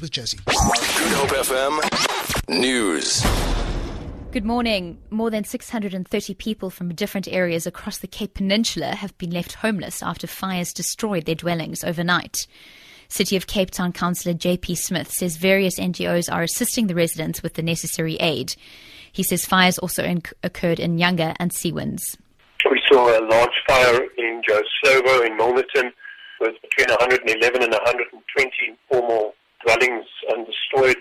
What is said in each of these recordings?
with Jesse. Good Hope FM News. Good morning. More than 630 people from different areas across the Cape Peninsula have been left homeless after fires destroyed their dwellings overnight. City of Cape Town Councillor JP Smith says various NGOs are assisting the residents with the necessary aid. He says fires also inc- occurred in Nyanga and Seawinds. We saw a large fire in Joe Slovo in Milnerton with between 111 and 120 informal dwellings and destroyed.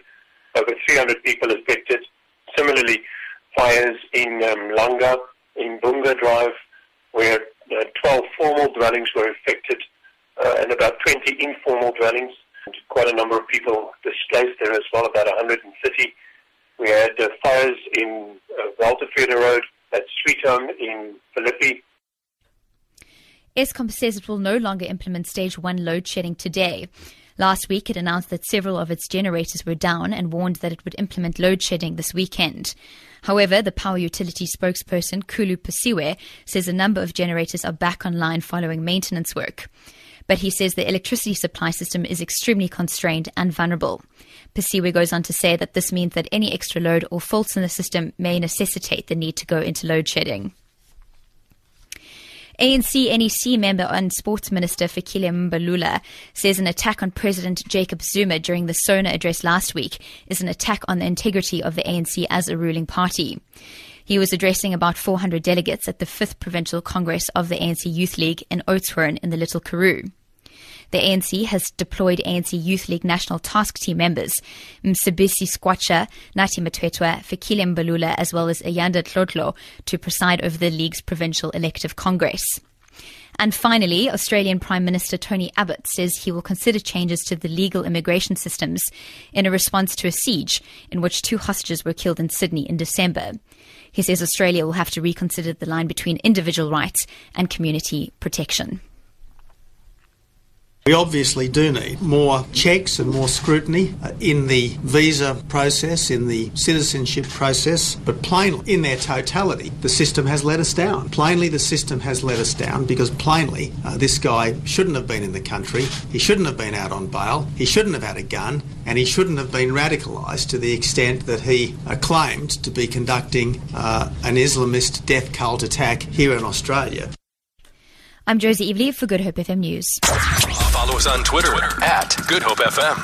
Over 300 people affected. Similarly, fires in um, Langa, in Bunga Drive, where uh, 12 formal dwellings were affected uh, and about 20 informal dwellings. And quite a number of people displaced there as well, about 130. We had uh, fires in uh, Walterfeder Road, at Sweet Home in Philippi. Eskom says it will no longer implement stage one load shedding today. Last week, it announced that several of its generators were down and warned that it would implement load shedding this weekend. However, the power utility spokesperson, Khulu Phasiwe, says a number of generators are back online following maintenance work. But he says the electricity supply system is extremely constrained and vulnerable. Phasiwe goes on to say that this means that any extra load or faults in the system may necessitate the need to go into load shedding. ANC NEC member and Sports Minister Fikile Mbalula says an attack on President Jacob Zuma during the SONA address last week is an attack on the integrity of the ANC as a ruling party. He was addressing about 400 delegates at the 5th Provincial Congress of the ANC Youth League in Oudtshoorn in the Little Karoo. The ANC has deployed ANC Youth League National Task Team members Mcebisi Skwatsha, Nathi Mthethwa, Fikile Mbalula, as well as Ayanda Dlodlo to preside over the league's provincial elective congress. And finally, Australian Prime Minister Tony Abbott says he will consider changes to the legal immigration systems in a response to a siege in which two hostages were killed in Sydney in December. He says Australia will have to reconsider the line between individual rights and community protection. We obviously do need more checks and more scrutiny uh, in the visa process, in the citizenship process, but plainly, in their totality, the system has let us down. Plainly, the system has let us down because plainly, uh, this guy shouldn't have been in the country, he shouldn't have been out on bail, he shouldn't have had a gun, and he shouldn't have been radicalised to the extent that he uh, claimed to be conducting uh, an Islamist death cult attack here in Australia. I'm Josie Evely for Good Hope FM News. Follow us on Twitter at Good Hope FM.